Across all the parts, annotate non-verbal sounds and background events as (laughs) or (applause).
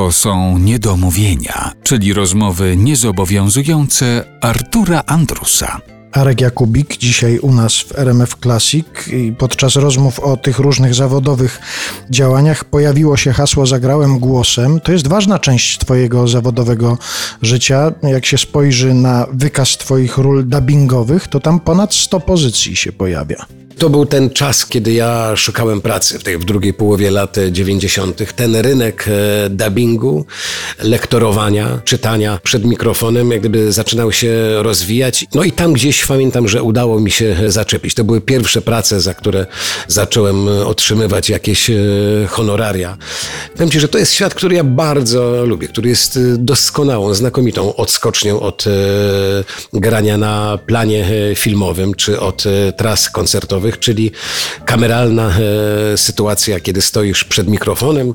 To są niedomówienia, czyli rozmowy niezobowiązujące Artura Andrusa. Arek Jakubik dzisiaj u nas w RMF Classic i podczas rozmów o tych różnych zawodowych działaniach pojawiło się hasło Zagrałem głosem. To jest ważna część Twojego zawodowego życia. Jak się spojrzy na wykaz Twoich ról dubbingowych, to tam ponad 100 pozycji się pojawia. To był ten czas, kiedy ja szukałem pracy w tej w drugiej połowie lat 90. Ten rynek e, dubbingu, lektorowania, czytania przed mikrofonem, jak gdyby zaczynał się rozwijać. No i tam gdzieś pamiętam, że udało mi się zaczepić. To były pierwsze prace, za które zacząłem otrzymywać jakieś e, honoraria. Powiem Ci, że to jest świat, który ja bardzo lubię, który jest e, doskonałą, znakomitą odskocznią od grania na planie filmowym czy od tras koncertowych czyli kameralna sytuacja, kiedy stoisz przed mikrofonem,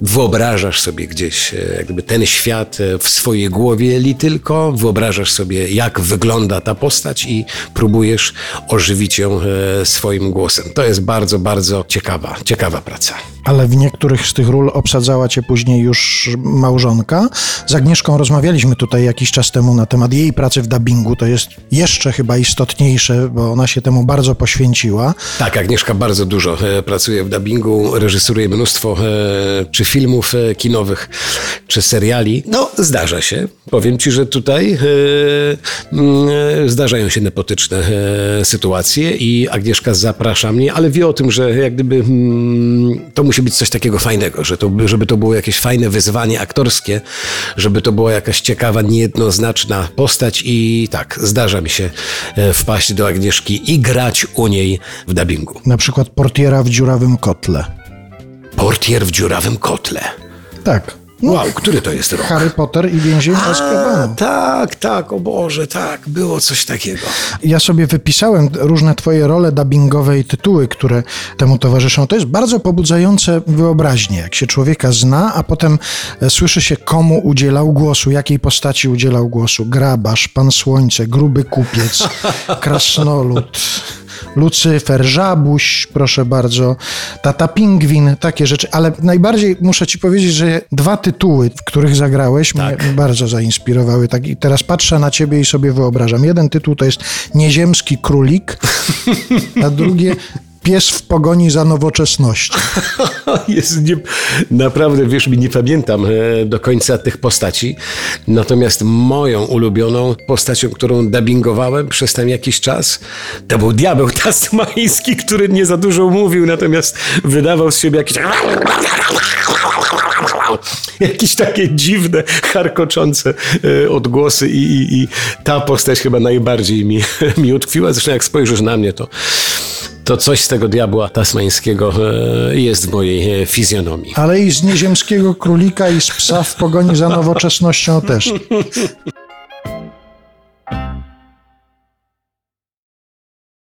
wyobrażasz sobie gdzieś jakby ten świat w swojej głowie li tylko, wyobrażasz sobie jak wygląda ta postać i próbujesz ożywić ją swoim głosem. To jest bardzo, bardzo ciekawa, ciekawa praca. Ale w niektórych z tych ról obsadzała cię później już małżonka. Z Agnieszką rozmawialiśmy tutaj jakiś czas temu na temat jej pracy w dubbingu. To jest jeszcze chyba istotniejsze, bo ona się temu bardzo poświęciła. Tak, Agnieszka bardzo dużo e, pracuje w dubbingu, reżyseruje mnóstwo e, czy filmów e, kinowych, czy seriali. No, zdarza się. Powiem ci, że tutaj mm, zdarzają się nepotyczne sytuacje i Agnieszka zaprasza mnie, ale wie o tym, że jak gdyby mm, to musi być coś takiego fajnego, że to, żeby to było jakieś fajne wyzwanie aktorskie, żeby to była jakaś ciekawa, niejednoznaczna postać i tak, zdarza mi się e, wpaść do Agnieszki i grać u niej w dubbingu. Na przykład portiera w dziurawym kotle. Portier w dziurawym kotle. Tak. No, Wow, który to jest rok? Harry Potter i więzień Azkabanu. tak, tak, o Boże, tak, było coś takiego. Ja sobie wypisałem różne twoje role dubbingowe i tytuły, które temu towarzyszą. To jest bardzo pobudzające wyobraźnię, jak się człowieka zna, a potem e, słyszy się, komu udzielał głosu, jakiej postaci udzielał głosu. Grabarz, Pan Słońce, Gruby Kupiec, (laughs) Krasnolud. Lucyfer, Żabuś, proszę bardzo, Tata Pingwin, takie rzeczy, ale najbardziej muszę ci powiedzieć, że dwa tytuły, w których zagrałeś, Tak. mnie bardzo zainspirowały. Tak, I teraz patrzę na ciebie i sobie wyobrażam. Jeden tytuł to jest Nieziemski Królik, a drugie Pies w pogoni za nowoczesnością. (laughs) Jest nie, naprawdę, wiesz, mi nie pamiętam e, do końca tych postaci. Natomiast moją ulubioną postacią, którą dubbingowałem przez ten jakiś czas, to był diabeł tasmański, który nie za dużo mówił, natomiast wydawał z siebie jakieś jakieś takie dziwne, charkoczące e, odgłosy i, i, i ta postać chyba najbardziej mi, (laughs) mi utkwiła. Zresztą jak spojrzysz na mnie, to to coś z tego diabła tasmańskiego e, jest w mojej e, fizjonomii. Ale i z Nieziemskiego Królika i z Psa w pogoni za nowoczesnością też. (laughs)